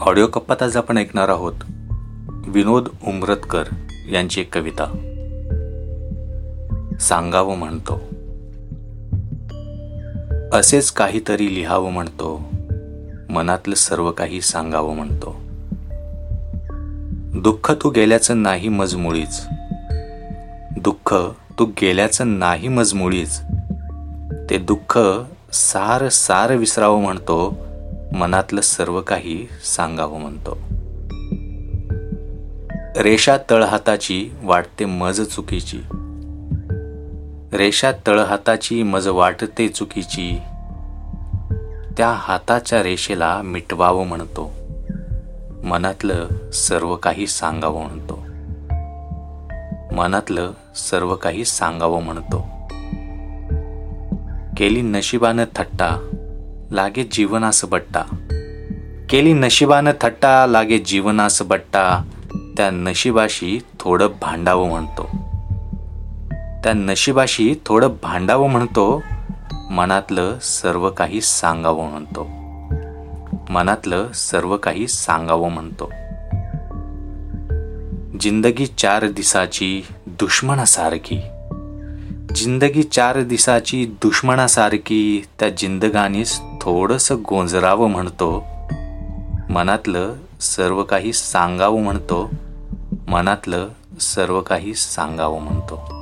Audio कप्पात आज आपण ऐकणार आहोत. विनोद उमरतकर यांची एक कविता. सांगावं म्हणतो. असेच काहीतरी लिहावं म्हणतो. मनातलं सर्व काही सांगावं म्हणतो. दुःख तू गेल्याचं नाही मजमुळीच. दुःख तू गेल्याचं नाही मजमुळीच. ते दुःख सार सार विसरावं म्हणतो. मनातलं सर्व काही सांगावं म्हणतो. रेषा तळहाताची वाटते मज चुकीची. रेषा तळहाताची मज वाटते चुकीची. त्या हाताच्या रेषेला मिटवावं म्हणतो. मनातलं सर्व काही सांगावं म्हणतो. मनातलं सर्व काही सांगावं म्हणतो. केली नशिबानं थट्टा लागे जीवनास बट्टा. केली नशिबानं थट्टा लागे जीवनास बट्टा. त्या नशिबाशी थोडं भांडावं म्हणतो. त्या नशिबाशी थोडं भांडावं म्हणतो मनातलं सर्व काही सांगावं म्हणतो. मनातलं सर्व काही सांगावं म्हणतो. जिंदगी चार दिसाची दुश्मनासारखी. जिंदगी चार दिसाची दुश्मनासारखी त्या जिंदगानीच थोडंसं गोंजरावं म्हणतो. मनातलं सर्व काही सांगावं म्हणतो. मनातलं सर्व काही सांगावं म्हणतो.